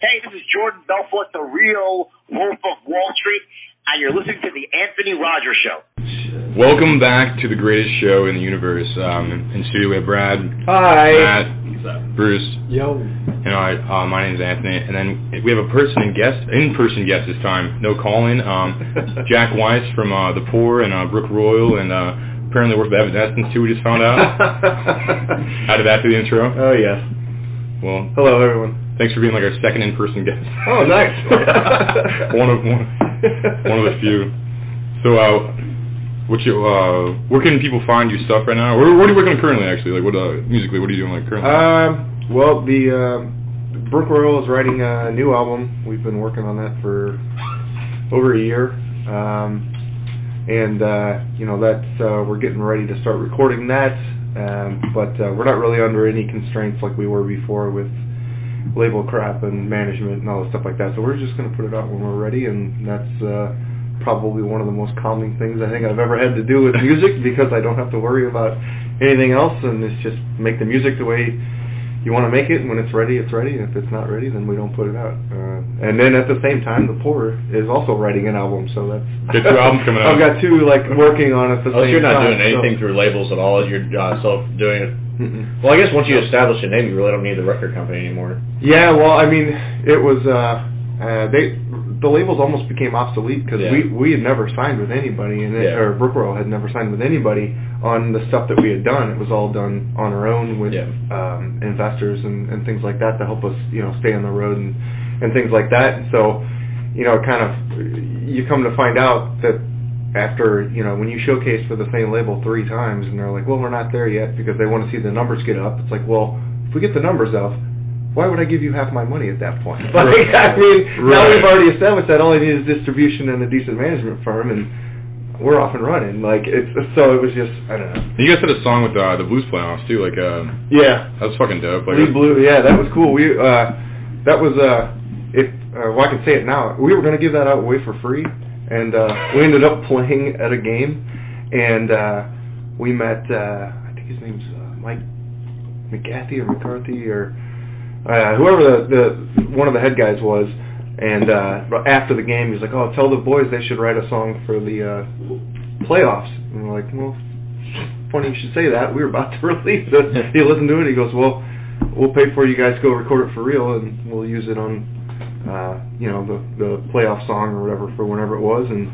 Hey, this is Jordan Belfort, the real Wolf of Wall Street, and you're listening to the Anthony Rogers Show. Welcome back to the greatest show in the universe. Um, in studio we have Brad, Hi. Matt, Bruce, Yo. and I. Uh, my name is Anthony, and then we have a person in guest, in-person guest this time. No call-in. Um, Jack Wiese from uh, the Pour and uh, Brookroyal, and uh, apparently works with Evanescence too. We just found out. How did that do the intro? oh yes. Well, Hello everyone. Thanks for being like our second in-person guest. Oh nice. one of one, one of the few. So, uh, what you uh, where can people find your stuff right now? Where, what are you working on currently? Actually, like what uh, musically, what are you doing like currently? Um. Well, the uh, Brookroyal is writing a new album. We've been working on that for over a year. Um, and uh, you know that's uh, we're getting ready to start recording that. Um, but uh, we're not really under any constraints like we were before with label crap and management and all the stuff like that. So we're just going to put it out when we're ready, and that's uh, probably one of the most calming things I think I've ever had to do with music because I don't have to worry about anything else, and it's just make the music the way you want to make it. And when it's ready, it's ready. And if it's not ready, then we don't put it out. Uh, and then at the same time, the Pour is also writing an album, so that's Got two albums coming out. I've got two like working on at the so same you're not time. doing anything so- through labels at all. You're uh, self doing it. Mm-mm. Well, I guess once you establish a name, you really don't need the record company anymore. Yeah, well, I mean, it was uh, uh, they the labels almost became obsolete because Yeah. we we had never signed with anybody, and it, Yeah. or Brookroyal had never signed with anybody on the stuff that we had done. It was all done on our own with Yeah. um, investors and, and things like that to help us, you know, stay on the road and and things like that. And so, you know, kind of you come to find out that after you know when you showcase for the same label three times and they're like, well, we're not there yet because they want to see the numbers get up. It's like, well, if we get the numbers up, why would I give you half my money at that point? Like, Right. I mean, now we've already established that all I need is distribution and a decent management firm, and we're off and running. Like it's so it was just I don't know. you guys had a song with uh, the Blues Playoffs too. Like uh, Yeah, that was fucking dope. Like, Lee Blue. Yeah, that was cool. We uh, that was uh, if uh, well I can say it now. We were gonna give that out away for free, and uh, we ended up playing at a game, and uh, we met uh, I think his name's uh, Mike McGathy or McCarthy or uh, whoever the, the one of the head guys was. And uh, after the game, he's like, "Oh, tell the boys they should write a song for the uh, playoffs." And we're like, "Well, funny you should say that. We were about to release it." he listened to it. He goes, "Well, we'll pay for you guys to go record it for real, and we'll use it on, uh, you know, the the playoff song or whatever for whenever it was." And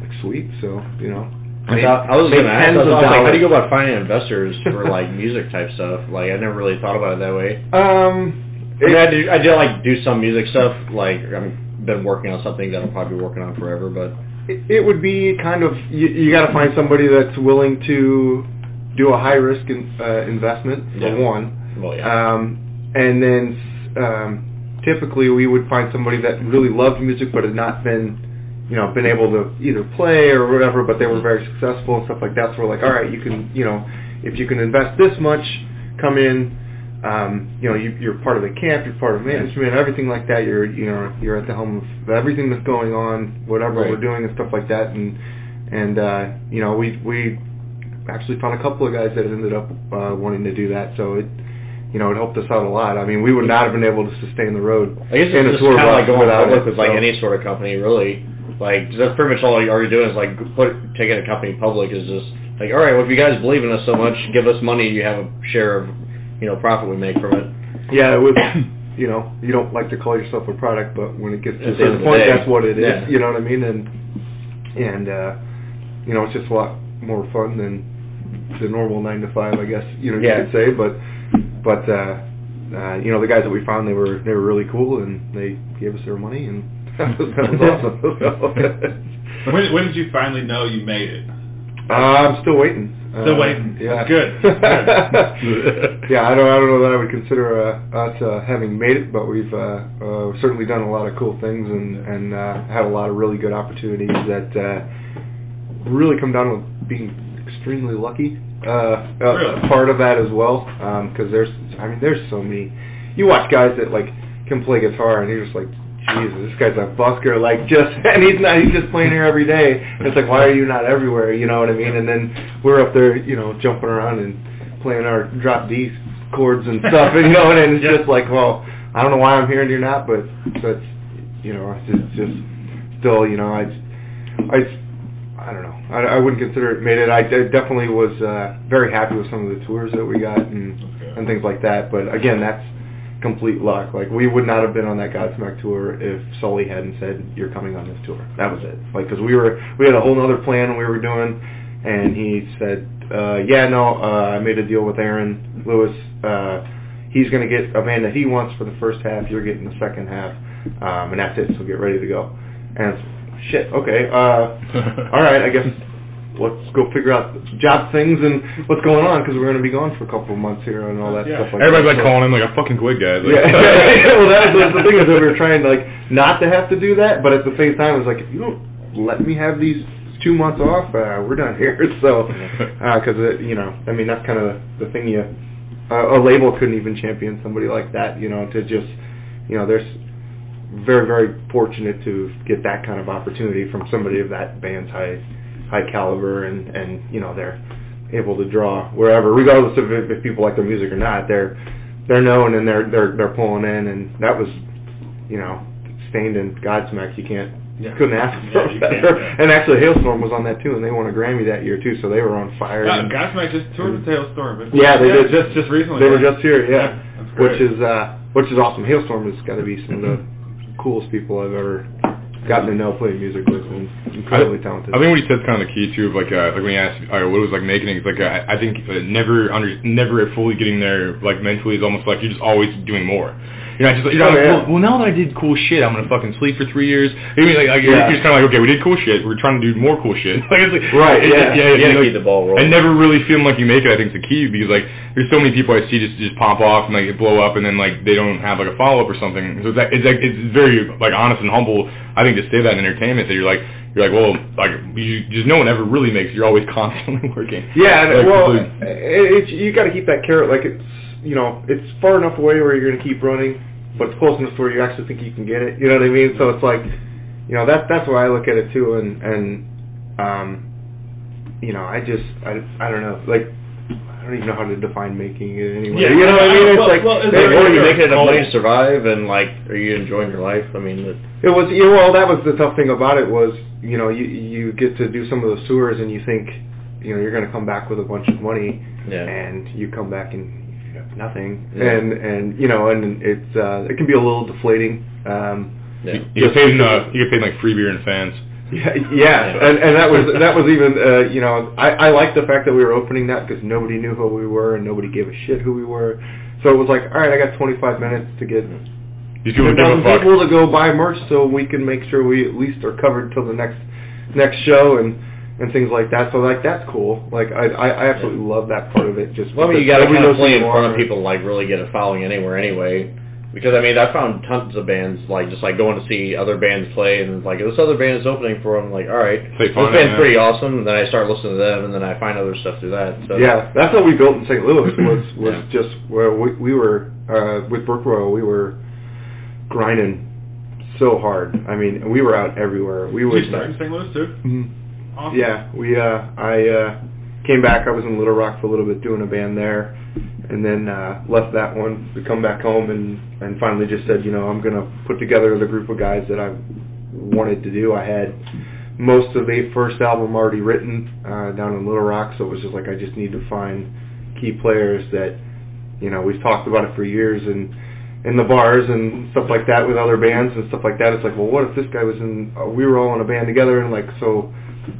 like, sweet. So you know, I, thought, I was going to ask. I was, of I was like, how do you go about finding investors for like music type stuff? Like, I never really thought about it that way. Um, I mean, I do, I do like do some music stuff. Like, I've been working on something that I'll probably be working on forever. But it, it would be kind of you, you got to find somebody that's willing to do a high risk in, uh, investment for Yeah. one. well, yeah, Um, and then um, typically we would find somebody that really loved music but had not been, you know, been able to either play or whatever, but they were very successful and stuff like that. So we're like, all right, you can, you know, if you can invest this much, come in. Um, you know, you, you're part of the camp, you're part of management, everything like that. You're, you know, you're at the helm of everything that's going on, whatever Right. we're doing and stuff like that. And and uh, you know, we we actually found a couple of guys that ended up uh, wanting to do that. So it, you know, it helped us out a lot. I mean, we would not have been able to sustain the road. I guess it's just kind of like going public it, with like so- any sort of company, really. Like that's pretty much all you are doing is like put taking a company public is just like, all right, well, if you guys believe in us so much, give us money. You have a share of, you know, profit we make from it. Yeah, it was. You know, you don't like to call yourself a product, but when it gets to a the certain point, that's what it is. yeah. You know what I mean? And and uh, you know, it's just a lot more fun than the normal nine to five, I guess. You know, Yeah. you could say. But but uh, uh, you know, the guys that we found, they were they were really cool, and they gave us their money, and that was, that was awesome. When, when did you finally know you made it? Uh, I'm still waiting. Still Uh, waiting. Yeah. That's good. Good. yeah, I don't. I don't know that I would consider uh, us uh, having made it, but we've uh, uh, certainly done a lot of cool things and and uh, had a lot of really good opportunities that uh, really come down with being extremely lucky. Uh, uh, Really? Part of that as well, because there's. I mean, there's so many. You watch guys that like can play guitar, and you're just like, Jesus, this guy's a busker. Like just, and he's not. He's just playing here every day. It's like, why are you not everywhere? You know what I mean? And then we're up there, you know, jumping around and playing our drop D chords and stuff, and you know, and it's Yeah. just like, well, I don't know why I'm here and you're not, but but you know, it's just, just still, you know, I I I don't know. I, I wouldn't consider it made it. I de- definitely was uh, very happy with some of the tours that we got and Okay. and things like that. But again, that's complete luck. Like we would not have been on that Godsmack tour if Sully hadn't said you're coming on this tour. That was it. Like because we were we had a whole other plan we were doing, and he said, uh, yeah, no, uh, I made a deal with Aaron Lewis. Uh, he's going to get a band that he wants for the first half. You're getting the second half, um, and that's it. So get ready to go. And it's, shit, okay, uh, all right, I guess let's go figure out job things and what's going on because we're going to be gone for a couple of months here and all that Yeah. stuff like Everybody's that. like calling him like a fucking quit, guys. Like, yeah, well, that was the thing is that we were trying like not to have to do that, but at the same time, it was like if you don't let me have these two months off, uh, we're done here. So, because uh, you know, I mean, that's kind of the thing you uh, a label couldn't even champion somebody like that. You know, to just you know, there's very very fortunate to get that kind of opportunity from somebody of that band's high high caliber and and you know they're able to draw wherever regardless of if, if people like their music or not they're they're known and they're they're they're pulling in and that was you know Staind in Godsmack you can't Yeah. couldn't ask for Yeah, better can't. and actually Halestorm was on that too and they won a Grammy that year too so they were on fire and- Godsmack just toured with Halestorm. But yeah they did Just just recently. they were yeah. just here yeah, that's which is uh which is awesome Halestorm has got to be some of the coolest people I've ever gotten to know playing music with and incredibly talented I think what he said's kind of the key too. Of like, uh, like when he asked, uh, what it was like making it. It's like, uh, I I think uh, never under, never fully getting there, like mentally, is almost like you're just always doing more. You're not just like, you're Oh, like, yeah. well, well, now that I did cool shit, I'm gonna fucking sleep for three years. I mean, like, like Yeah. you're just kind of like, okay, we did cool shit. We're trying to do more cool shit. like, it's like, Right, it- yeah. yeah, You gotta like- keep the ball rolling. And never really feeling like you make it, I think, is the key because like there's so many people I see just just pop off and like blow up and then like they don't have like a follow up or something. So it's like, it's like it's very like honest and humble. I think to say that in entertainment that you're like you're like well like you just no one ever really makes. You're always constantly working. Yeah, and Like, well, it, it's you got to keep that carrot. Like it's you know it's far enough away where you're going to keep running, but it's close enough to where you actually think you can get it. You know what I mean? So it's like, you know that that's why I look at it too. And and um, you know I just I I don't know like. I don't even know how to define making it anyway. Yeah, you know what I mean? It's well, like well, is it, are you Sure. making enough money to survive, and like, are you enjoying your life? I mean, it, It was yeah, well that was the tough thing about it was you know you you get to do some of those tours and you think you know you're going to come back with a bunch of money yeah. and you come back and you have nothing Yeah. and and you know and it's uh it can be a little deflating um yeah. you get paid in, uh, you get paid like free beer and fans. yeah yeah and and that was that was even uh you know I I liked the fact that we were opening that because nobody knew who we were and nobody gave a shit who we were so it was like all right I got 25 minutes to get These people a don't dozen give a people to go buy merch so we can make sure we at least are covered till the next next show and and things like that. So like that's cool. Like I I, I absolutely love that part of it. Just Well, I mean, you got to nobody kind of play in front of people to like really get a following anywhere anyway. Because I mean, I found tons of bands like just like going to see other bands play, and like this other band is opening for them. Like, all right, Play this fun, band's yeah. pretty awesome. And then I start listening to them, and then I find other stuff through that. So Yeah, that's what we built in St. Louis was was Yeah. just where we we were uh with Brookroyal we were grinding so hard. I mean, we were out everywhere. We Did would you start in St. Louis too? Mhm. Awesome. Yeah, we uh I uh came back, I was in Little Rock for a little bit doing a band there and then uh left that one to come back home and and finally just said, you know, I'm going to put together the group of guys that I wanted to do. I had most of the first album already written uh down in Little Rock, so it was just like I just need to find key players that you know, we've talked about it for years and in the bars and stuff like that with other bands and stuff like that. It's like, well, what if this guy was in? Uh, we were all in a band together, and like, so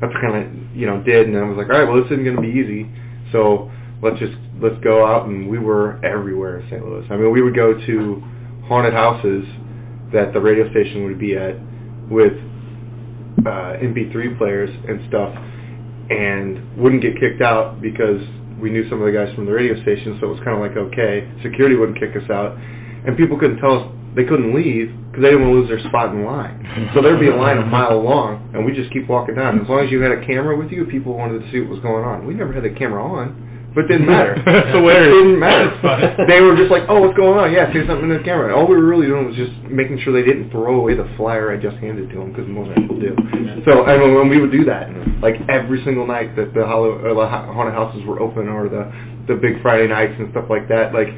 that's kind of you know did. And I was like, all right, well, this isn't going to be easy. So let's just let's go out, and we were everywhere in St. Louis. I mean, we would go to haunted houses that the radio station would be at with uh, MP3 players and stuff, and wouldn't get kicked out because we knew some of the guys from the radio station, so it was kind of like okay. Security wouldn't kick us out, and people couldn't tell us they couldn't leave because they didn't want to lose their spot in line. So there'd be a line a mile long, and we just keep walking down. As long as you had a camera with you, people wanted to see what was going on. We never had the camera on, but it didn't matter. That's It didn't matter. They were just like, "Oh, what's going on? Yeah, say something in the camera." All we were really doing was just making sure they didn't throw away the flyer I just handed to them because most people do. So, and when we would do that, like every single night that the hollow, uh, the haunted houses were open, or the the big Friday nights and stuff like that, like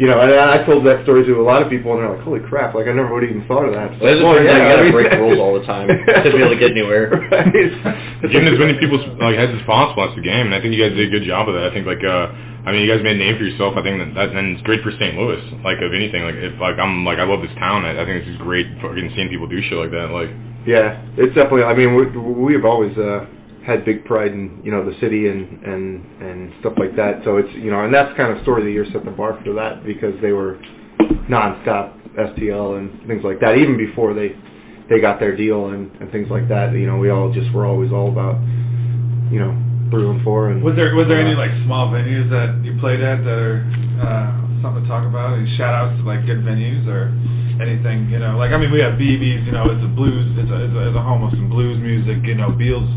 you know, and I told that story to a lot of people, and they're like, "Holy crap! Like I never would have even thought of that." Well, it just Well, turns out you gotta break rules all the time to be able to get anywhere. Right. Getting as many people's like heads as possible. That's the game, and I think you guys did a good job of that. I think like uh, I mean, you guys made a name for yourself. I think that, that and it's great for St. Louis. Like of anything, like if like I'm like I love this town. I, I think this is great. Fucking seeing people do shit like that. Like Yeah, it's definitely. I mean, we we have always uh, had big pride in you know the city and and and stuff like that. So it's you know, and that's kind of story of the year set the bar for that because they were nonstop STL and things like that. Even before they they got their deal and and things like that. You know, we all just were always all about you know through and four and Was there was there any uh, like small venues that you played at that are uh, something to talk about? Any shout outs to like good venues or anything? You know, like I mean, we have BB's. You know, it's a blues. It's a, it's a, it's a home of some blues music. You know, Beals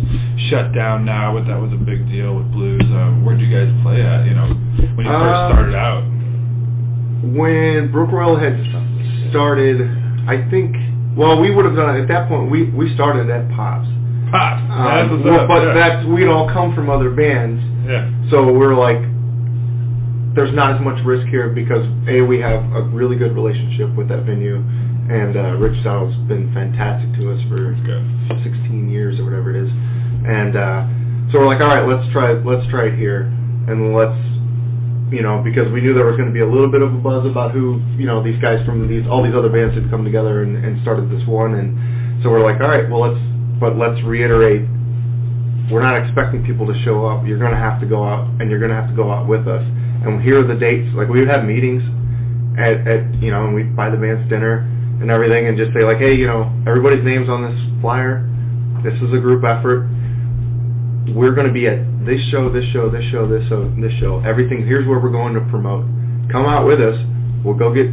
shut down now, but that was a big deal with blues. Uh, where'd you guys play at? You know, when you first Uh, started out. when Brookroyal had started, I think. Well, we would have done at that point. We we started at Pops. Pops. Um, that's what's well, up. but yeah. that's we'd all come from other bands, yeah. so we're like, there's not as much risk here because a we have a really good relationship with that venue, and uh, Rich Saddle's been fantastic to us for 16 years or whatever it is, and uh, so we're like, all right, let's try let's try it here, and let's you know because we knew there was going to be a little bit of a buzz about who you know these guys from these all these other bands had come together and, and started this one, and so we're like, all right, well let's but let's reiterate. We're not expecting people to show up. You're going to have to go out, and you're going to have to go out with us. And here are the dates. Like we would have meetings at, at you know, and we'd buy the band's dinner and everything, and just say like, hey, you know, everybody's names on this flyer. This is a group effort. We're going to be at this show, this show, this show, this show, this show. Everything. Here's where we're going to promote. Come out with us. We'll go get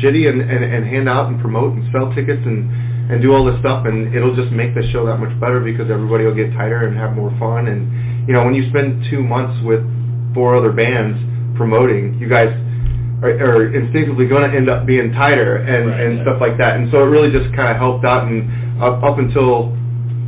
shitty and, and, and hand out and promote and sell tickets and and do all this stuff and it'll just make the show that much better because everybody will get tighter and have more fun and you know when you spend two months with four other bands promoting you guys are, are instinctively going to end up being tighter and Right, and yeah. stuff like that and so it really just kind of helped out and up, up until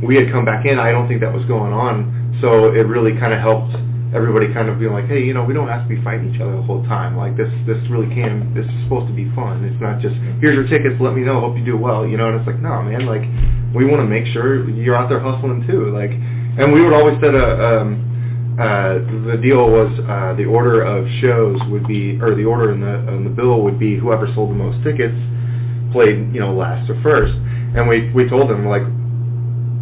we had come back in I don't think that was going on so it really kind of helped everybody kind of being like, hey, you know, we don't have to be fighting each other the whole time. Like this, this really can. This is supposed to be fun. It's not just here's your tickets. Let me know. Hope you do well. You know, and it's like, no, man. Like we want to make sure you're out there hustling too. Like, and we would always set a. Um, uh, the deal was uh, the order of shows would be, or the order in the in the bill would be whoever sold the most tickets played, you know, last or first. And we we told them like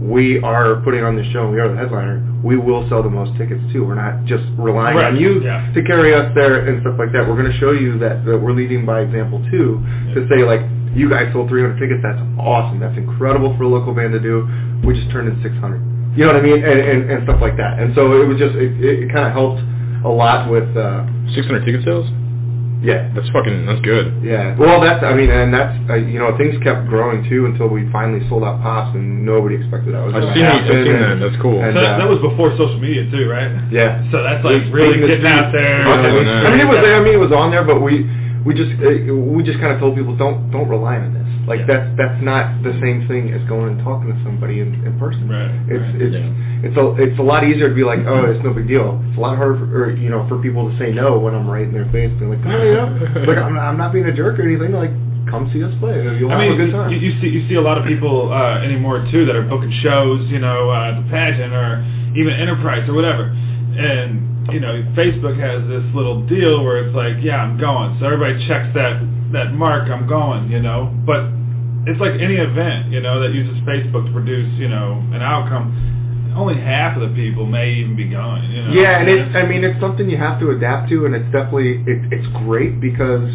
we are putting on this show, and we are the headliner, we will sell the most tickets too. We're not just relying Right, on you yeah. to carry us there and stuff like that. We're going to show you that, that we're leading by example too, to say like, you guys sold 300 tickets, that's awesome, that's incredible for a local band to do. We just turned in 600. You know what I mean? And, and, and stuff like that. And so it was just, it, it, it kind of helped a lot with, uh, 600 ticket sales. yeah, That's fucking. That's good. yeah. Well, that's I mean, and that's uh, you know things kept growing too until we finally sold out pops, and nobody expected that was I've seen to it- I've seen that. That's cool. And, so that, uh, that was before social media too, right? yeah. So that's like Just really getting out there. Okay, Okay, we- no. I mean, it was. I mean, it was on there, but we we just uh, we just kind of told people don't don't rely on this. Like Yeah. that's that's not the same thing as going and talking to somebody in, in person. Right, It's right. it's Yeah. it's a it's a lot easier to be like, oh, it's no big deal. It's a lot harder, for, or you know, for people to say no when I'm right in their face, being like, oh, you know, like I'm not, I'm not being a jerk or anything. Like, come see us play. You'll I have a good time. You, you see you see a lot of people uh, anymore too that are booking shows, you know, uh, the pageant or even Enterprise or whatever, and you know, Facebook has this little deal where it's like, yeah, I'm going. So everybody checks that that mark, I'm going, you know. But it's like any event, you know, that uses Facebook to produce, you know, an outcome. Only half of the people may even be going. You know? Yeah, and it's I mean it's something you have to adapt to, and it's definitely it, it's great because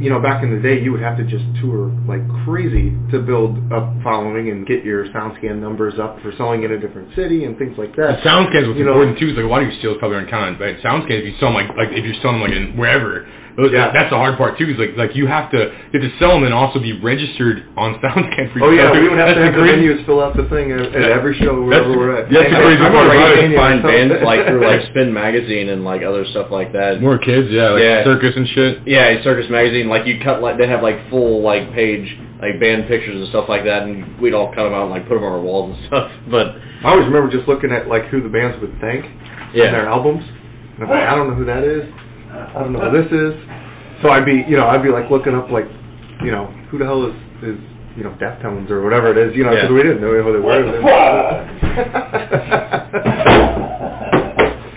you know back in the day you would have to just tour like crazy to build up following and get your SoundScan numbers up for selling in a different city and things like The that. SoundScans was You know- important too. Is like a lot of your sales probably aren't counted, but SoundScans, if you sell them like like if you're selling them like in wherever, those, Yeah. that's the hard part too. Is like like you have to you have to sell them and also be registered on SoundScan for Oh yeah, yourself. we would have That's to have the the venues fill out the thing at, at every show That's- wherever we're at. that's the And- crazy I'm part already about it. find so- bands like through like Spin Magazine and like other stuff like that. More kids, yeah, like Yeah. circus and shit. Yeah, Circus Magazine. Like you cut like they have like full like page like band pictures and stuff like that, and we'd all cut them out and like put them on our walls and stuff. But I always remember just looking at like who the bands would thank on their albums. And I'm like, I don't know who that is. I don't know who this is. So I'd be, you know, I'd be like looking up like, you know, who the hell is is you know Deftones or whatever it is, you know, because Yeah. we didn't know who they were.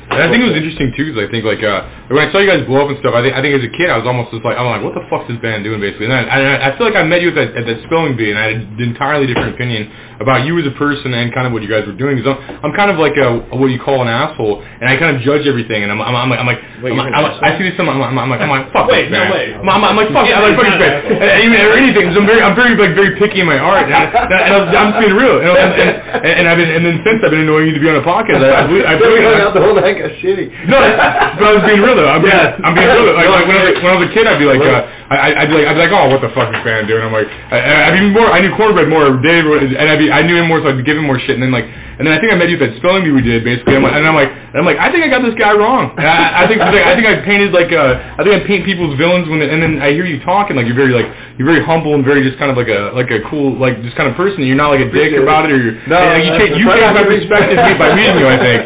And I think it was interesting too, because I think like uh, when I saw you guys blow up and stuff, I think I think as a kid I was almost just like I'm like, what the fuck's this band doing basically? And then I, I, I feel like I met you at that at that spelling bee, and I had an entirely different opinion about you as a person and kind of what you guys were doing. Because I'm, I'm kind of like a what you call an asshole, and I kind of judge everything, and I'm I'm, I'm like I'm like, Wait, I'm, an I'm, I see this, I'm, I'm, I'm like I'm like fuck Wait, this no way. I'm, I'm, I'm like fuck, Yeah, I'm like fuck this and, even or anything. 'cause I'm very I'm very like very picky in my art, and, I, and I I'm just being real. And, and, and, and I've been and then since I've been annoying you to be on a podcast, I, I, I, we believe- out the whole night, got shitty. no, but I was being real though. I'm being, Yeah. I'm being real. Though. Like, like when, I was, when I was a kid, I'd be like, uh, I, I'd be like, I'd be like, oh, what the fuck is fan doing? I'm like, I, I mean, more. I knew Cornbread more, Dave, and I'd be, I knew him more, so I'd give him more shit. And then like, and then I think I met you at that spelling bee we did, basically. I'm like, and I'm like, and I'm like, I think I got this guy wrong. And I, I think, I think I painted like, uh, I think I paint people's villains when, and then I hear you talking, like you're very like, you're very humble and very just kind of like a, like a cool, like just kind of person. You're not like a dick it. about it, or you're, No, like, you, change, you changed my not- perspective by meeting you. I think,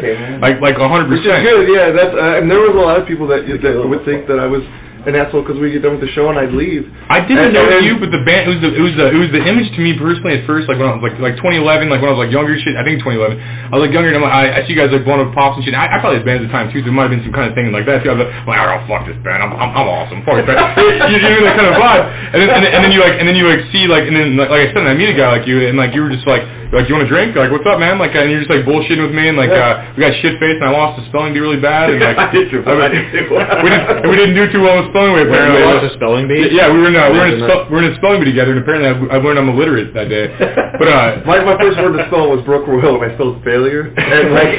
like, like 100 Which is percent. good, yeah. That's uh, and there was a lot of people that that would think that I was an asshole because we get done with the show and I'd leave. I didn't And- know and- you, but the band it was the it was the it was the image to me personally at first, like when I was like like 2011, like when I was like younger shit. I think 2011. I was like younger, and I'm like, I, I see you guys like blowing up pops and shit. I, I probably had bands at the time too, so there might have been some kind of thing like that too. I was like, like oh fuck this band, I'm I'm, I'm awesome, fuck this band. you, you know that kind of vibe, and then, and and then you like and then you like see like and then like, like I said, and I meet a guy like you, and like you were just like like you want a drink? Like what's up, man? Like and you're just like bullshitting with me, and like uh, we got shit faced, and I lost the spelling bee really bad, and like I did too. I, I did too. we didn't we didn't do too well in spelling bee apparently. You lost a spelling bee? Yeah, we were in uh, we were in a Imagine spell, we were in a spelling bee together, and apparently I, I learned I'm illiterate that day. But uh, My, my first word to spell was Brookroyal, and I spelled failure. And like,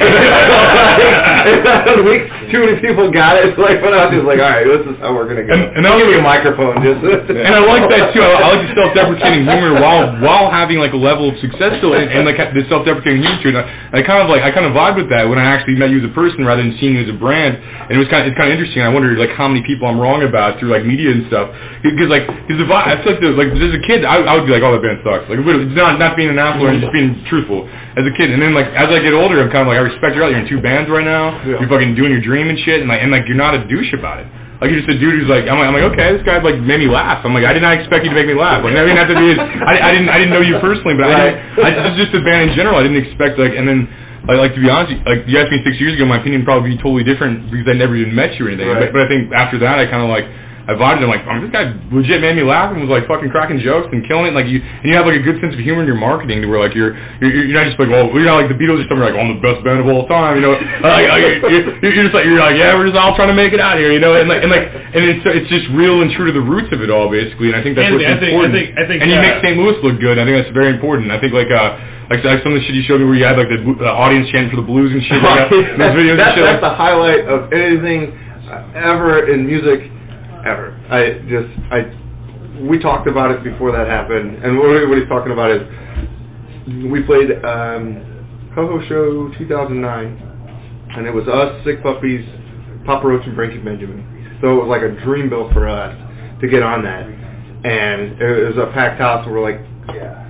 and week, too many people got it. So like, when I was just like, all right, this is how we're gonna go. And- and I'll I'll give you a microphone, just. and I like that too. I, I like the self-deprecating humor while while having like a level of success still, and, and like the self-deprecating humor. And I, I kind of like I kind of vibe with that when I actually met you as a person rather than seeing you as a brand. And it was kind of it's kind of interesting. I wondered like how many people I'm wrong about through like media and stuff. Because like because the vibe, I feel like the, like as a kid I, I would be like oh that band sucks. Like it's not not being an asshole and just being truthful as a kid. And then like as I get older, I'm kind of like I respect you. You're in two bands right now. Yeah. You're fucking doing your dream and shit, and like and like you're not a douche about it. Like you're just a dude who's like, I'm like, I'm like, okay, this guy like made me laugh. I'm like, I did not expect you to make me laugh. Like, I mean, not have to be, I, I didn't, I didn't know you personally, but I, didn't, I just, just the band in general. I didn't expect like, and then like, like to be honest, like you asked me six years ago, my opinion would probably be totally different because I never even met you or anything. Right. But, but I think after that, I kind of like. I vibed and I'm like, oh, this guy legit made me laugh and was like fucking cracking jokes and killing it. And, Like you, and you have like a good sense of humor in your marketing to where like you're, you're, you're not just like, well, you're not like the Beatles or something. You're like, oh, I'm the best band of all time, you know. Like, like, you're, you're you're just like, you're like, yeah, we're just all trying to make it out here, you know. And like, and like, and it's it's just real and true to the roots of it all, basically. And I think that's Anthony, what's I think- I important. think- I think, and you uh, make St. Louis look good. I think that's very important. I think like uh, like, like some of the shit you showed me where you had like the uh, audience chanting for the blues and shit. Like, uh, those videos and that's, shit. that's like, the highlight of anything ever in music, ever. I just, I, we talked about it before that happened, and what, what he's talking about is, we played um, Ho Ho Show 2009, and it was us, Sick Puppies, Papa Roach, and Breaking Benjamin. So it was like a dream built for us to get on that, and it was a packed house, and we're like, yeah,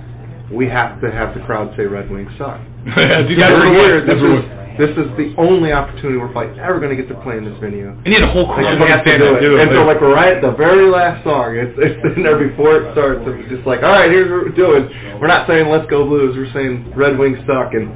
we have to have the crowd say Red Wings suck. Dude, That's that's for what- years. That's is what- this is the only opportunity we're probably ever going to get to play in this venue. And you had a whole crowd we have to stand do it. do it. And so, like, we're right at the very last song. It's it's in there before it starts. It's just like, all right, here's what we're doing. We're not saying "Let's Go Blues." We're saying "Red Wings Suck." And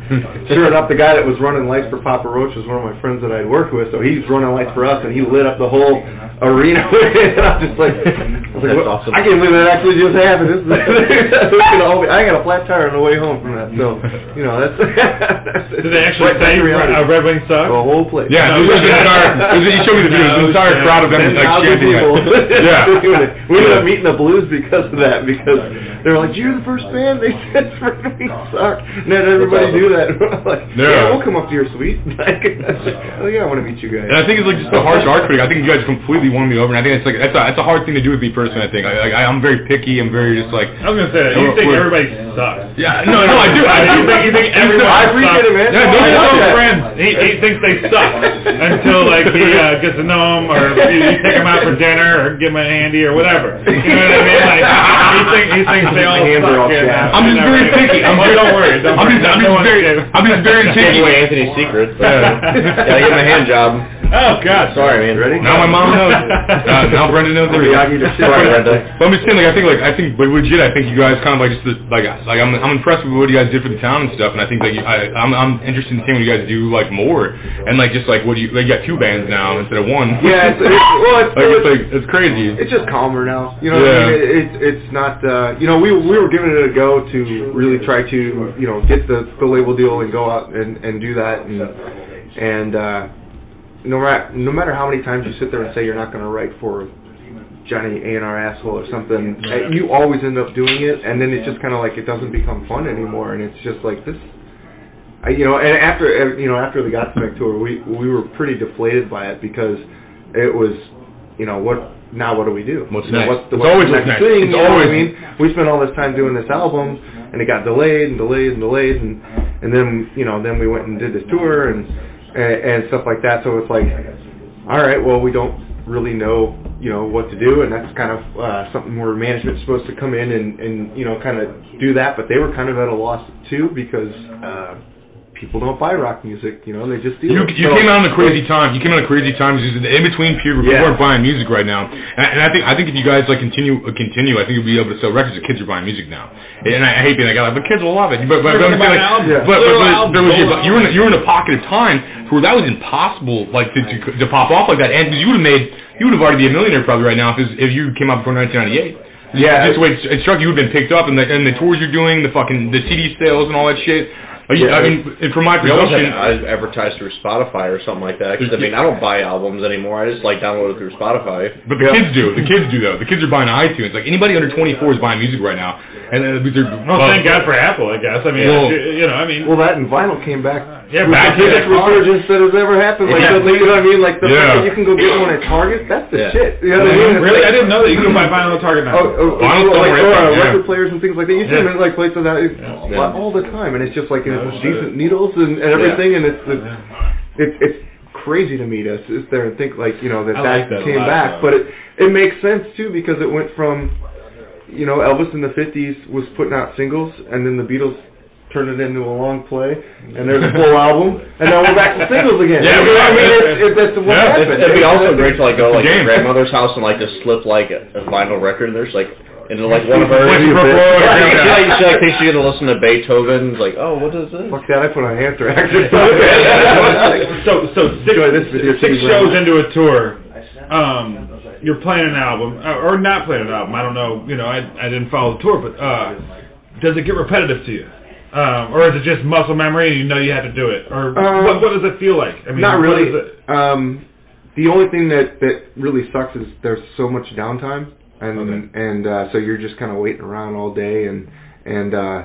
sure enough, the guy that was running lights for Papa Roach was one of my friends that I'd worked with. So he's running lights for us, and he lit up the whole arena. and I'm just like, I was like, That's what- awesome. I can't believe that actually just happened. This is, this is gonna all be, I got a flat tire on the way home from that. So, you know, that's. Did they actually Right say to reality. uh, Red Wing suck? The whole place. Yeah, it was the entire. It was, you showed me the video. It was the entire crowd of them like 10,000 chanting it. Yeah. We ended up meeting the Blues because of that. Because they were like, "You're the first band." They said, "We suck." And then everybody do that. We're like, Yeah. yeah. we'll come up to your suite. Like, oh yeah, I want to meet you guys. And I think it's like just a harsh art critic. I think you guys completely won me over, and I think it's like that's a that's a hard thing to do with me personally. I think I, I I'm very picky. I'm very just like I was gonna say that. You think everybody sucks? yeah no no I do I do You think, you think everyone I appreciate it, man. Yeah, He no, He, he thinks they suck until like he uh, gets to know them, or you, you take them out for dinner, or give them a handy, or whatever. You know what I mean? Like he, think, he thinks they all hands suck. are all and, uh. I'm just very and- picky. I'm well, don't worry. Don't I'm worry. just I'm just one very. I'm just very Gave picky. away Anthony's secrets. Yeah. Gotta give him a hand job. Oh God. Sorry, man. Ready? Now my mom knows. uh, now Brenda knows everything. Miyagi just shit Sorry. Brenda. But I'm just saying, like, I think, like, I think, but legit, I think you guys kind of like just the, like, like I'm, I'm impressed with what you guys did for the town and stuff, and I think like, I, I'm, I'm interested in seeing what you guys do like more, and like just like what do you, you got two bands now instead of one. Yeah, it's, it's, well, it's, like, it's like it's crazy. it's just calmer now. You know, what I mean? it, it's it's not. Uh, you know, we we were giving it a go to really try to you know get the the label deal and go out and and do that and and uh, no matter no matter how many times you sit there and say you're not going to write for Johnny A and R asshole or something, uh, you always end up doing it, and then it's just kind of like it doesn't become fun anymore, and it's just like this. I, you know, and after you know after the Godsmack tour, we we were pretty deflated by it because it was, you know, what now? What do we do? What's You know. What's the, It's what's always next next. thing? It's you know what I mean, we spent all this time doing this album, and it got delayed and delayed and delayed, and and then you know then we went and did this tour and and, and stuff like that. So it's like, all right, well we don't really know you know what to do, and that's kind of uh, something where management's supposed to come in and and you know kind of do that, but they were kind of at a loss too because. Uh, People don't buy rock music, you know. They just do. You, you So- came out in a crazy time. You came out in a crazy time. It's just in between period, people Yeah. aren't buying music right now, and, and I think I think if you guys like continue uh, continue, I think you'll be able to sell records. The kids are buying music now, and I, I hate being that guy, like, but kids will love it. But but, but, They're I'm gonna buy saying, an like. Yeah. but, but, Literal but, album, there was, full but you were in you were in a pocket of time where that was impossible, like to to, to pop off like that, and because you would have made you would have already be a millionaire probably right now if if you came out before 1998. Yeah. just the way it struck you, would have been picked up, and the and the tours you're doing, the fucking the CD sales and all that shit. Like, you- I mean, and from my We almost had presumption, to advertise through Spotify or something like that. Because I mean, I don't buy albums anymore. I just like download it through Spotify. But the Yeah. kids do. The kids do though. The kids are buying iTunes. Like anybody under 24 is buying music right now. And uh, these are Well, thank God for Apple, I guess. I mean, Well- you, you know, I mean, Well, that and vinyl came back. Yeah, with back the biggest resurgence that has ever happened. Like, Yeah. the, you know what I mean? Like the Yeah. fact that you can go get one at Target. That's the Yeah. shit. You know what I mean? Really, like- I didn't know that you could buy vinyl at Target now. Oh, oh, Vinyl oh, like, somewhere, or, uh, yeah. record players and things like that. You see them Yeah. like places that Yeah. all the time, and it's just like it's shit. decent needles and, and everything, and it's it's, it's it's crazy to me to sit there and think like you know that I that, like that came lot, back, though. but it it makes sense too because it went from you know Elvis in the '50s was putting out singles, and then the Beatles turned it into a long play, and there's a full album, and now we're back to singles again. Yeah, you know I mean? yeah. It's, it, that's what Yeah, happened. It'd be also great to like go like your grandmother's house and like just slip like a, a vinyl record. And there's like into like one of her. Like, Yeah, for- for- you see, like, you thinks you're gonna listen to Beethoven. It's like, oh, what is this? Fuck that! I put on Anthrax. so, so six, this with six shows round. into a tour, um, you're playing an album, uh, or not playing an album. I don't know. You know, I I didn't follow the tour, but uh, does it get repetitive to you? Um, or is it just muscle memory and you know you have to do it? Or Um, what, what does it feel like? I mean, Not really. is it? Um, the only thing that that really sucks is there's so much downtime, and Okay. and uh, so you're just kind of waiting around all day, and and uh,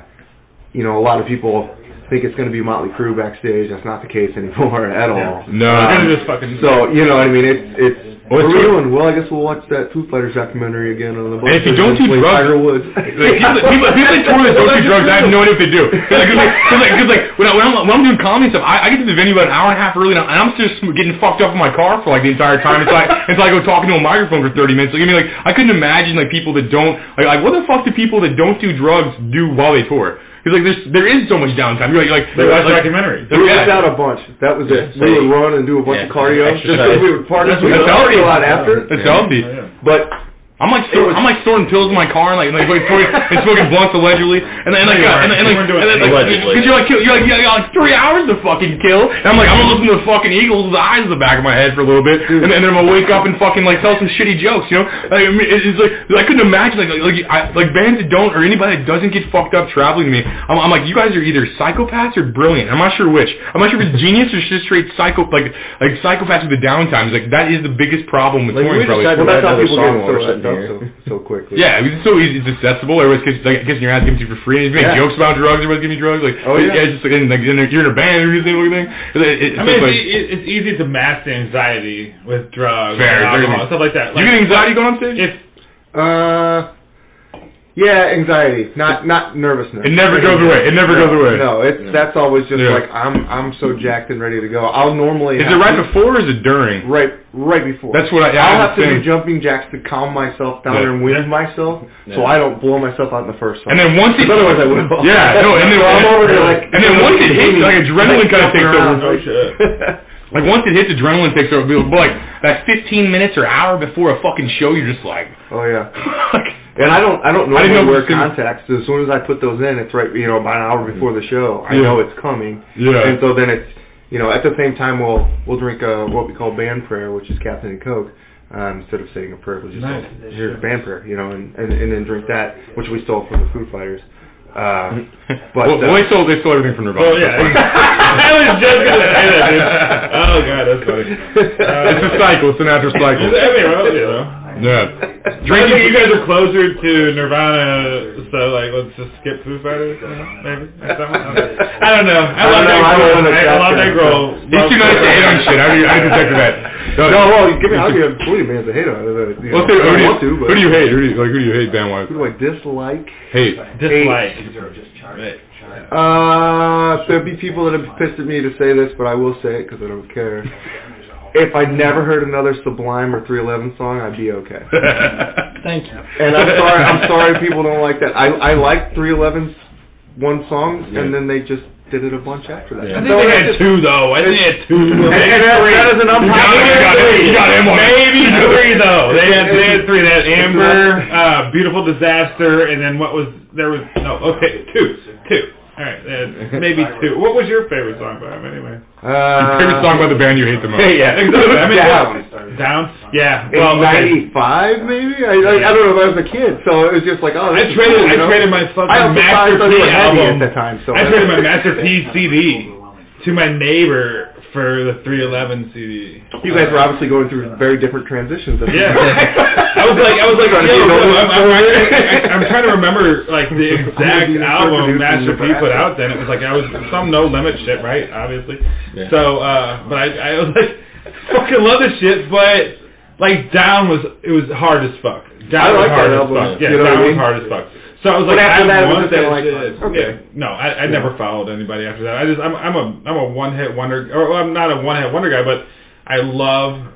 you know a lot of people think it's going to be Motley Crue backstage. That's not the case anymore at all. No. Um, just fucking. so you know what I mean? It's it's. What it's are we doing? Well, I guess we'll watch that Foo Fighters documentary again on the bus. And if you don't do drugs- Tiger Woods. Like, people, people, people that tour that don't do drugs, I have no idea what they do. Because like, 'cause like, 'cause like, 'cause like, when, I, when, I'm, when I'm doing comedy stuff, I, I get to the venue about an hour and a half early, and I'm- and I'm just getting fucked up in my car for like the entire time. It's like it's like I go talking to a microphone for 30 minutes. Like, I mean, like I couldn't imagine like people that don't like, like what the fuck do people that don't do drugs do while they tour? Because like there's there is so much downtime. You're like like, They watch like documentaries. We Yeah. worked out a bunch. That was it. Yeah, we would run and do a bunch yeah, of cardio. Just because we would party. That's We what would it's party a lot after. it's healthy. Yeah. But I'm like snort, I'm like snorting pills in my car and like like, like smoking, and smoking blunts allegedly, and then like You and, and, You like and then, like, Allegedly. because you're like you're like yeah, you got like three hours to fucking kill, and I'm like I'm gonna listen to the fucking Eagles with the eyes in the back of my head for a little bit, and, then- and then I'm gonna wake up and fucking like tell some shitty jokes, you know? Like I mean, it's like I couldn't imagine like like like, I, like bands that don't or anybody that doesn't get fucked up traveling to me. I'm, I'm like you guys are either psychopaths or brilliant. I'm not sure which. I'm not sure if it's genius or just straight psycho like like psychopaths with the downtime. It's like that is the biggest problem with Like, touring we probably. well, that's how people get while we're so up so, so quickly. Yeah, it's so easy. It's accessible. Everybody's kissing, like, kissing your ass, giving you for free. And you make Yeah. jokes about drugs, everybody's giving you drugs. Like, Oh, yeah. it's just like, and, like and you're in a band or anything, everything. It, it, it's I mean, like, it's, e- it's easy to mask the anxiety with drugs, Very, and very alcohol, stuff like that. you Like, get anxiety going on stage? If Uh, yeah, anxiety, not not nervousness. It never goes away. It never no, goes away. No, it's No. that's always just Yeah. like I'm I'm so jacked and ready to go. I'll normally is have it right to- before or is it during? right right before. That's what I. Yeah, I'll I have to was do jumping jacks to calm myself down Yeah. and wind myself, so I don't blow myself out in the first song. And then once it, Because otherwise I will. Yeah, no, and then So I'm over there like. and then once it hits, like adrenaline kind of takes jumping around, over. Oh, shit. Like once it hits, adrenaline takes over. But like that 15 minutes or hour before a fucking show, you're just like, Oh yeah. like And I don't I don't I didn't know wear it was gonna- contacts. As soon as I put those in, it's right you know about an hour before the show. I Yeah. know it's coming. Yeah. And so then it's you know at the same time we'll we'll drink uh, what we call band prayer, which is Captain and Coke. Um, instead of saying a prayer, we'll just Nice. say, here's band prayer, you know, and, and and then drink that, which we stole from the Foo Fighters. Uh, but well, uh, well, they stole they stole everything from Nirvana. Oh yeah, I was just gonna say that, dude. Oh god, that's funny. Uh, it's a cycle. It's a natural cycle. I mean, well, you know. Yeah. I think you guys are closer to Nirvana, so like let's just skip Foo Fighters, maybe. or something. I don't know. I I love don't know, I Dave don't Grohl. wanna I I love jack Dave him. Grohl. He's too nice to hate on shit. I, I detected that. no, well, give me, I'll give Booty Man's a hate on it. You know, Let's say, who, do you, want to, who do you hate? Who do you like? Who do you hate band wise? Who do I dislike? Hate. Dislike. Right. Uh, there'll be people that have pissed at me to say this, but I will say it because I don't care. If I never heard another Sublime or 311 song, I'd be okay. Thank you. And I'm sorry, I'm sorry people don't like that. I I like 311's one song, and then they just did it a bunch after that. Yeah. I And think so they had just- two though. I think they had two. And, and that, that is an unpopular. You got him, you got him on. Maybe three though. They had they had three. They had Amber, uh, Beautiful Disaster, and then what was there was no okay two two. All right, they maybe two. What was your favorite song by them anyway? Uh, Favorite song by the band you hate the most? yeah, Exactly. I mean, Down. Down. Yeah. In Well, okay. '95, maybe I, I I don't know if I was a kid, so it was just like, oh, I this traded cool, I know? traded my fucking I also thought Master P album. at the time, so I traded my Master P CD to my neighbor for the 311 CD. You guys were obviously going through very different transitions. At Yeah. I was like, I was like, Trying to yo, get I'm, I'm. I'm, I'm trying to remember like the exact I'm gonna be album producing Master P put out. Then it was like I was some no limit shit, right? Obviously. Yeah. So, uh, but I, I was like, fucking love this shit, but like down was it was hard as fuck. Down I was like hard that as album, fuck. Yeah, you know down I was hard as fuck. So I was But like, after I that, it was want just kinda that like, shit. okay. Yeah. No, I, I never followed anybody after that. I just I'm I'm a I'm a one hit wonder or well, I'm not a one hit wonder guy, but I love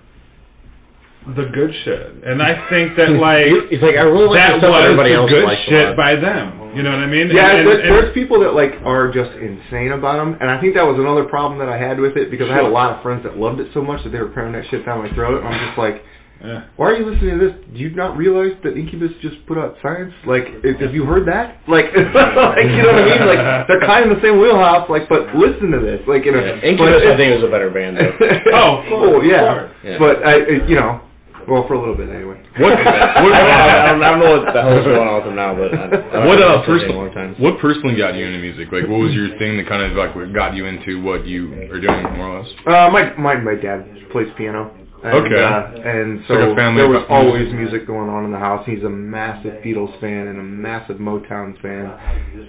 the good shit, and I think that like He's like, I really like that the stuff was that everybody the else good shit by them. You know what I mean? Yeah, And- there's, and- there's people that like are just insane about them, and I think that was another problem that I had with it because I had a lot of friends that loved it so much that they were cramming that shit down my throat, and I'm just like, Yeah. why are you listening to this? Do you not realize that Incubus just put out Science? Like, have you heard that? Like, like you know what I mean? Like, they're kind of in the same wheelhouse. Like, but listen to this. Like, you know, Yeah. Incubus, but- I think, was a better band, though. Oh, cool, oh yeah. Yeah. But I, you know, well, for a little bit anyway. What? I, don't, I, don't, I don't know what the hell is going on with them now, but I, I What uh, haven't listened to it in a personal? long time. What personally got you into music? Like, what was your thing that kind of like got you into what you are doing, more or less? Uh, my my my dad plays piano. And, Okay. Uh, and so like family there was always music going on in the house. He's a massive Beatles fan and a massive Motown fan,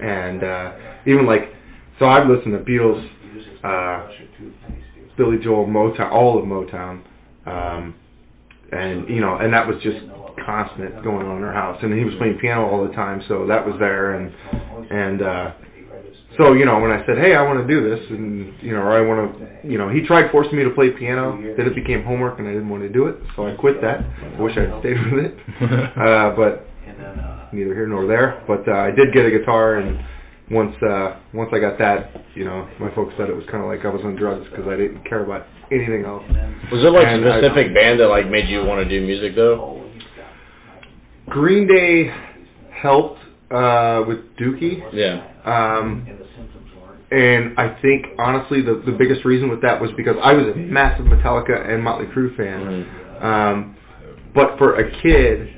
and uh, even like, so I've listened to Beatles, uh, Billy Joel, Motown, all of Motown, um, and you know, and that was just constant going on in our house. And he was playing piano all the time, so that was there, and and. uh so you know when I said, "Hey, I want to do this," and you know, or I want to, you know, he tried forcing me to play piano. Then it became homework, and I didn't want to do it, so I quit that. I wish I had stayed with it, uh, but neither here nor there. But uh, I did get a guitar, and once uh, once I got that, you know, my folks said it was kind of like I was on drugs because I didn't care about anything else. Was there like a And I- specific band that like made you want to do music though? Green Day helped uh, with Dookie. Yeah. Um, and I think honestly the the biggest reason with that was because I was a massive Metallica and Motley Crue fan. Mhm. Um, but for a kid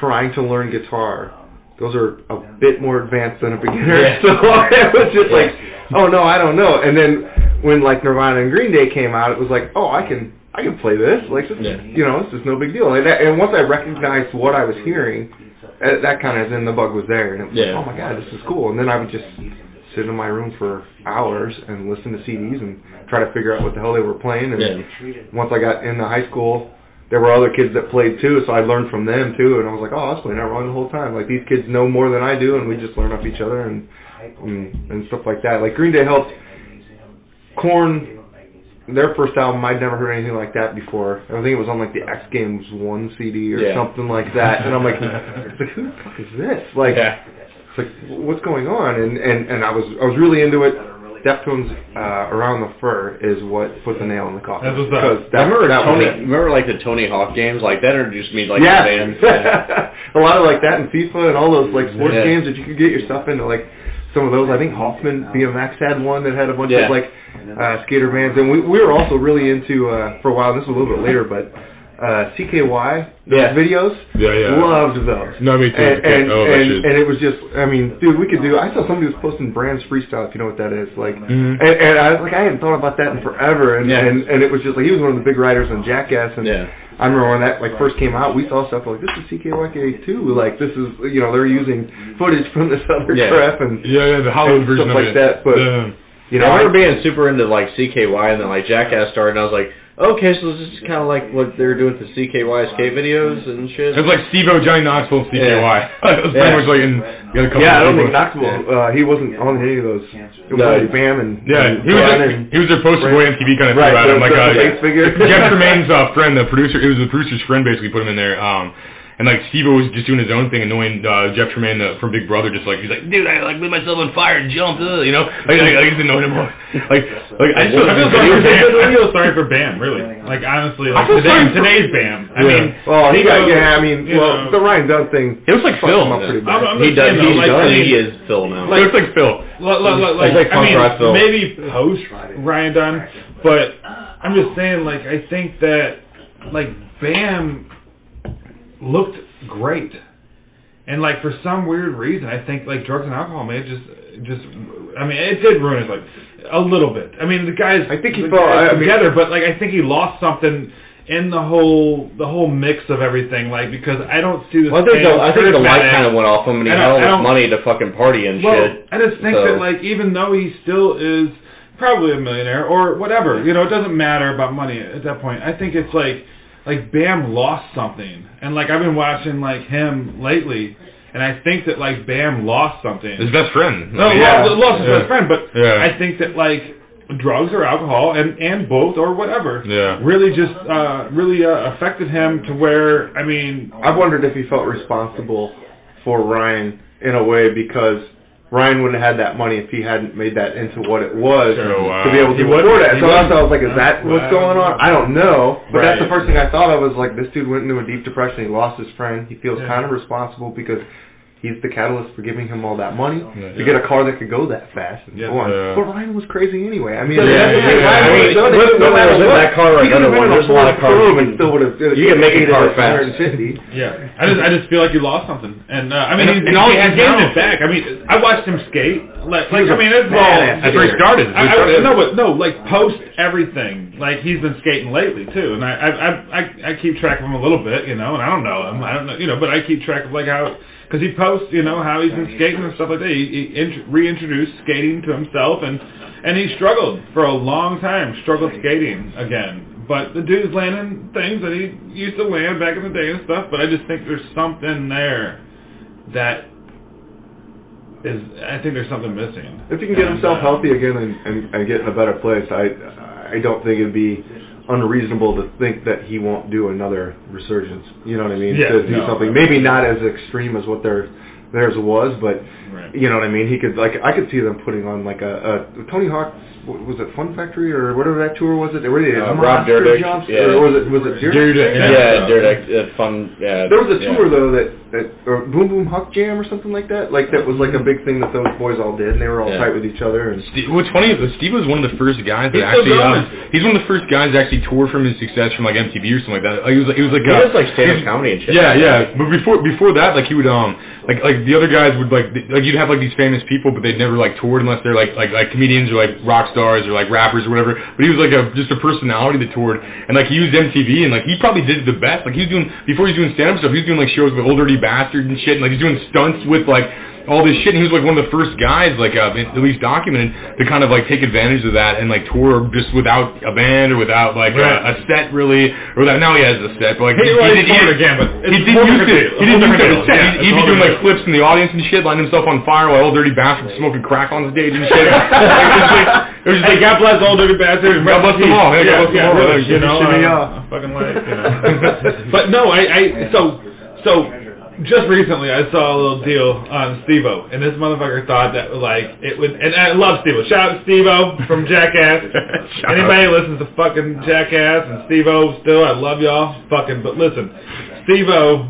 trying to learn guitar, those are a bit more advanced than a beginner. Yeah. So it was just like, oh no, I don't know. And then when like Nirvana and Green Day came out, it was like, oh, I can I can play this. Like this, Yeah. you know, this is no big deal. And, that, and once I recognized what I was hearing, uh, that kind of then the bug was there, and it was Yeah. like, oh my god, this is cool. And then I would just sit in my room for hours and listen to CDs and try to figure out what the hell they were playing. And Yeah. once I got into high school, there were other kids that played too, so I learned from them too. And I was like, oh, I was playing that wrong the whole time. Like these kids know more than I do, and we just learn off each other and and, and stuff like that. Like Green Day helped. Korn. Their first album, I'd never heard anything like that before. I think it was on like the X Games one CD or Yeah. something like that, and I'm like, it's like, who the fuck is this? Like, Yeah. it's like what's going on and and and I was I was really into it Deftones uh, around the fur is what put the nail in the coffin. That's what's up. Because I that, remember that Tony. it. Remember like the Tony Hawk games? Like that introduced me to like yeah, the band. Yeah. a lot of like that in FIFA and all those like sports Yeah. games that you could get yourself into. Like some of those, I think Hoffman BMX had one that had a bunch Yeah. of like uh, skater bands, and we we were also really into uh, for a while. This was a little bit later, but uh, CKY those Yeah. videos. Yeah, yeah. Loved those. No, me too. And and, Oh, and, and it was just, I mean, dude, we could do. I saw somebody was posting brands freestyle, if you know what that is, like, Mhm. and, and I was like, I hadn't thought about that in forever, and Yeah. and and it was just like he was one of the big writers on Jackass, and Yeah. I remember when that like first came out, we saw stuff like this is CKYK too, like this is you know they're using footage from this other Yeah. crap, and Yeah, yeah, the Hollywood version stuff of like it. that, but- Yeah. you know, I remember being super into like CKY and then like Jackass started, and I was like, okay, so this is kind of like what they were doing with the CKY skate videos and shit. It was like Steve-O, Johnny Knoxville, and CKY. it was pretty much like in the other couple yeah, I don't think people. Knoxville, uh, he wasn't on any of those. It was No. only Bam and Yeah, and he was Ken like, and- he was their poster boy on TV kind of Right, thing about him. the- Like the uh, face figure. Jeff Tremaine's uh, friend, the producer, it was the producer's friend basically put him in there. Um, and like Steve was just doing his own thing, annoying uh, Jeff Tremaine the, from Big Brother. Just like he's like, dude, I like lit myself on fire and jumped, uh, you know. Like, like, I just annoyed him. Like, like I just I feel sorry for Bam. I feel sorry for Bam, really. Like honestly, like today, for- today's Bam. I Yeah. mean, Well, he got, Steve-O, yeah, I mean, you well, know, the Ryan Dunn thing. It looks like Phil. him up pretty I'm, bad. I'm he does. saying, He like, does. He is Phil now. It looks like Phil. Like, like, like, It's like I mean, Phil. maybe post Ryan Dunn, but I'm just saying, like, I think that, like, Bam looked great, and like for some weird reason, I think like drugs and alcohol may have just, just, I mean, it did ruin his life a little bit. I mean, the guys, I think he felt- I mean- together, but like, I think he lost something. In the whole, the whole mix of everything, like because I don't see this. Well, I think the, I think the light kind of went off him, and he had all this money to fucking party and well, shit. I just think so- that like even though he still is probably a millionaire or whatever, you know, it doesn't matter about money at that point. I think it's like like Bam lost something, and like I've been watching like him lately, and I think that like Bam lost something. His best friend. No, yeah. lost, lost his Yeah. best friend, but Yeah. I think that like drugs or alcohol and and both or whatever Yeah. really just uh really uh, affected him to where I mean I wondered if he felt responsible for Ryan in a way because Ryan wouldn't have had that money if he hadn't made that into what it was Sure, wow. to be able to afford it. So that's I was like, is that what's going on? I don't know. But that's the first thing I thought of was like this dude went into a deep depression. He lost his friend. He feels Yeah. kind of responsible because he's the catalyst for giving him all that money Yeah. to get a car that could go that fast and Yeah. so on. Yeah. But Ryan was crazy anyway. I mean, Yeah, that's the yeah, I mean, done no matter it was in what. that car or he another one, there's a lot of cars you can- and still would have. you can make a car fast. 150. Yeah, I just I just feel like you lost something, and uh, I mean And- he's, and all he's getting now- it back. I mean I watched him skate. Like, like I mean it's all. That's where he started. I, I, no, but no, like post everything. Like he's been skating lately too, and I I, I I I keep track of him a little bit, you know, and I don't know him, I don't know, you know, but I keep track of like how because he posts, you know, how he's been skating and stuff like that. He, he int- reintroduced skating to himself, and and he struggled for a long time, struggled skating again. But the dude's landing things that he used to land back in the day and stuff. But I just think there's something there that is. I think there's something missing. If he can get And, himself uh, healthy again and, and, and get in a better place, I I don't think it'd be unreasonable to think that he won't do another resurgence. You know what I mean? Yeah, to do no. something maybe not as extreme as what their theirs was, but Right. you know what I mean. He could like I could see them putting on like a, a Tony Hawk. What Was it Fun Factory or whatever that tour was? It where they Uh, Rob Dyrdek, jumps yeah. or was it was it Dyrdek? Dyrdek, Yeah, Dyrdek, uh, fun. Yeah, There was a yeah. tour though that, that or Boom Boom Huck Jam or something like that. Like that was like a big thing that those boys all did, and they were all Yeah. tight with each other. And Steve, what's funny is Steve was one of the first guys that He's actually going. he's one of the first guys that actually toured from his success from like MTV or something like that. Like, he was like he was like He uh, does like stand-up comedy and shit. Yeah, yeah. But before before that, like he would um like like the other guys would like like you'd have like these famous people, but they'd never like toured unless they're like like like comedians or like rock stars or like rappers or whatever. But he was like a just a personality that toured, and like he used MTV, and like he probably did the best. Like he was doing before he was doing stand up stuff, he was doing like shows with Ol' Dirty Bastard and shit, and like he's doing stunts with like all this shit. And he was like one of the first guys, like uh, at least documented, to kind of like take advantage of that and like tour just without a band or without like Right. a, a set really, or without now he has a set, but like He, well, he's did- toured again, but he didn't use it. He didn't use it. Yeah, He'd, he'd be doing like flips in the audience and shit, lighting himself on fire while old dirty bastard smoking crack on the stage and shit. Like, it was like, it was just Hey, like, God bless all dirty bastards. God bless them all. Yeah, God bless them all. really, you know, uh, fucking like, you know. but no, I, I, so, so, just recently I saw a little deal on Steve-O, and this motherfucker thought that like it would. And I love Steve-O. Shout out Steve-O from Jackass. Anybody out. listens to fucking Jackass and Steve-O still, I love y'all. Fucking, but listen, Steve-O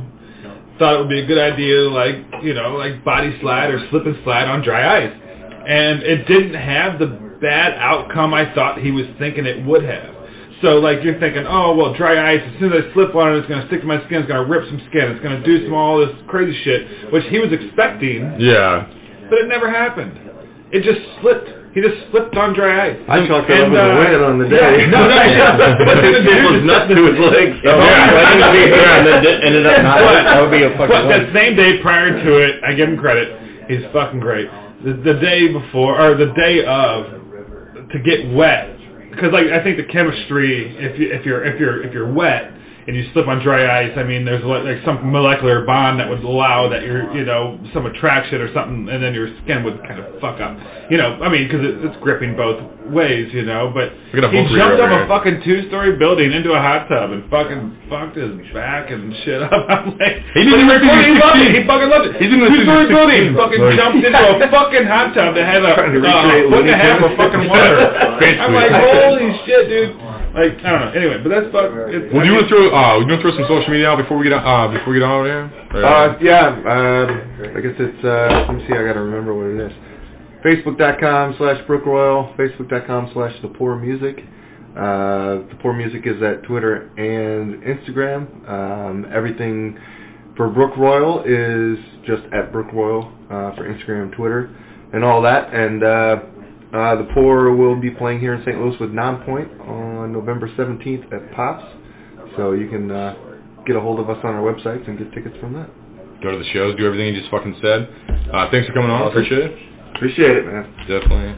thought it would be a good idea to like you know like body slide or slip and slide on dry ice, and it didn't have the bad outcome I thought he was thinking it would have. So like you're thinking, oh well, dry ice. As soon as I slip on it, it's gonna stick to my skin. It's gonna rip some skin. It's gonna do some all this crazy shit, which he was expecting, Yeah. but it never happened. It just slipped. He just slipped on dry ice. I chalked it up And, as a uh, win on the day. Yeah, no, no, yeah. But then the It dude was just- nuts to his legs. Yeah. That would be fair, and then ended up not. But- That would be a fucking But win. that same day prior to it, I give him credit. He's fucking great. The, the day before, or the day of, to get wet, because like I think the chemistry, if you if you're if you're if you're wet and you slip on dry ice, I mean there's like like some molecular bond that would allow that you're you know some attraction or something, and then your skin would kind of fuck up. You know, I mean because it, it's gripping both ways, you know. But Look at a he jumped up a fucking two-story building into a hot tub and fucking fucked his back and shit up. I'm like, He didn't even he he loved it. He fucking loved it. He didn't think he was two-story building. He fucking Like- jumped into a fucking hot tub that had a uh, foot and a half of fucking water. I'm like, holy shit, dude. Like, I don't know. Anyway, but that's fuck. It, Well, do you want to throw? Uh, you want to throw some social media out before we get uh before we get out of here? Uh, yeah, um, I guess it's, uh, let me see, I gotta remember what it is. Facebook.com slash Brookroyal, Facebook.com slash The Pour Music. Uh, the Pour Music is at Twitter and Instagram. Um, everything for Brookroyal is just at Brookroyal, uh, for Instagram Twitter and all that. And, uh, uh, The Pour will be playing here in St. Louis with Nonpoint on November 17th at Pops. So you can, uh, get a hold of us on our websites and get tickets from that. go to the shows, do everything you just fucking said. Uh, thanks for coming on. Appreciate it. Appreciate it, man. Definitely.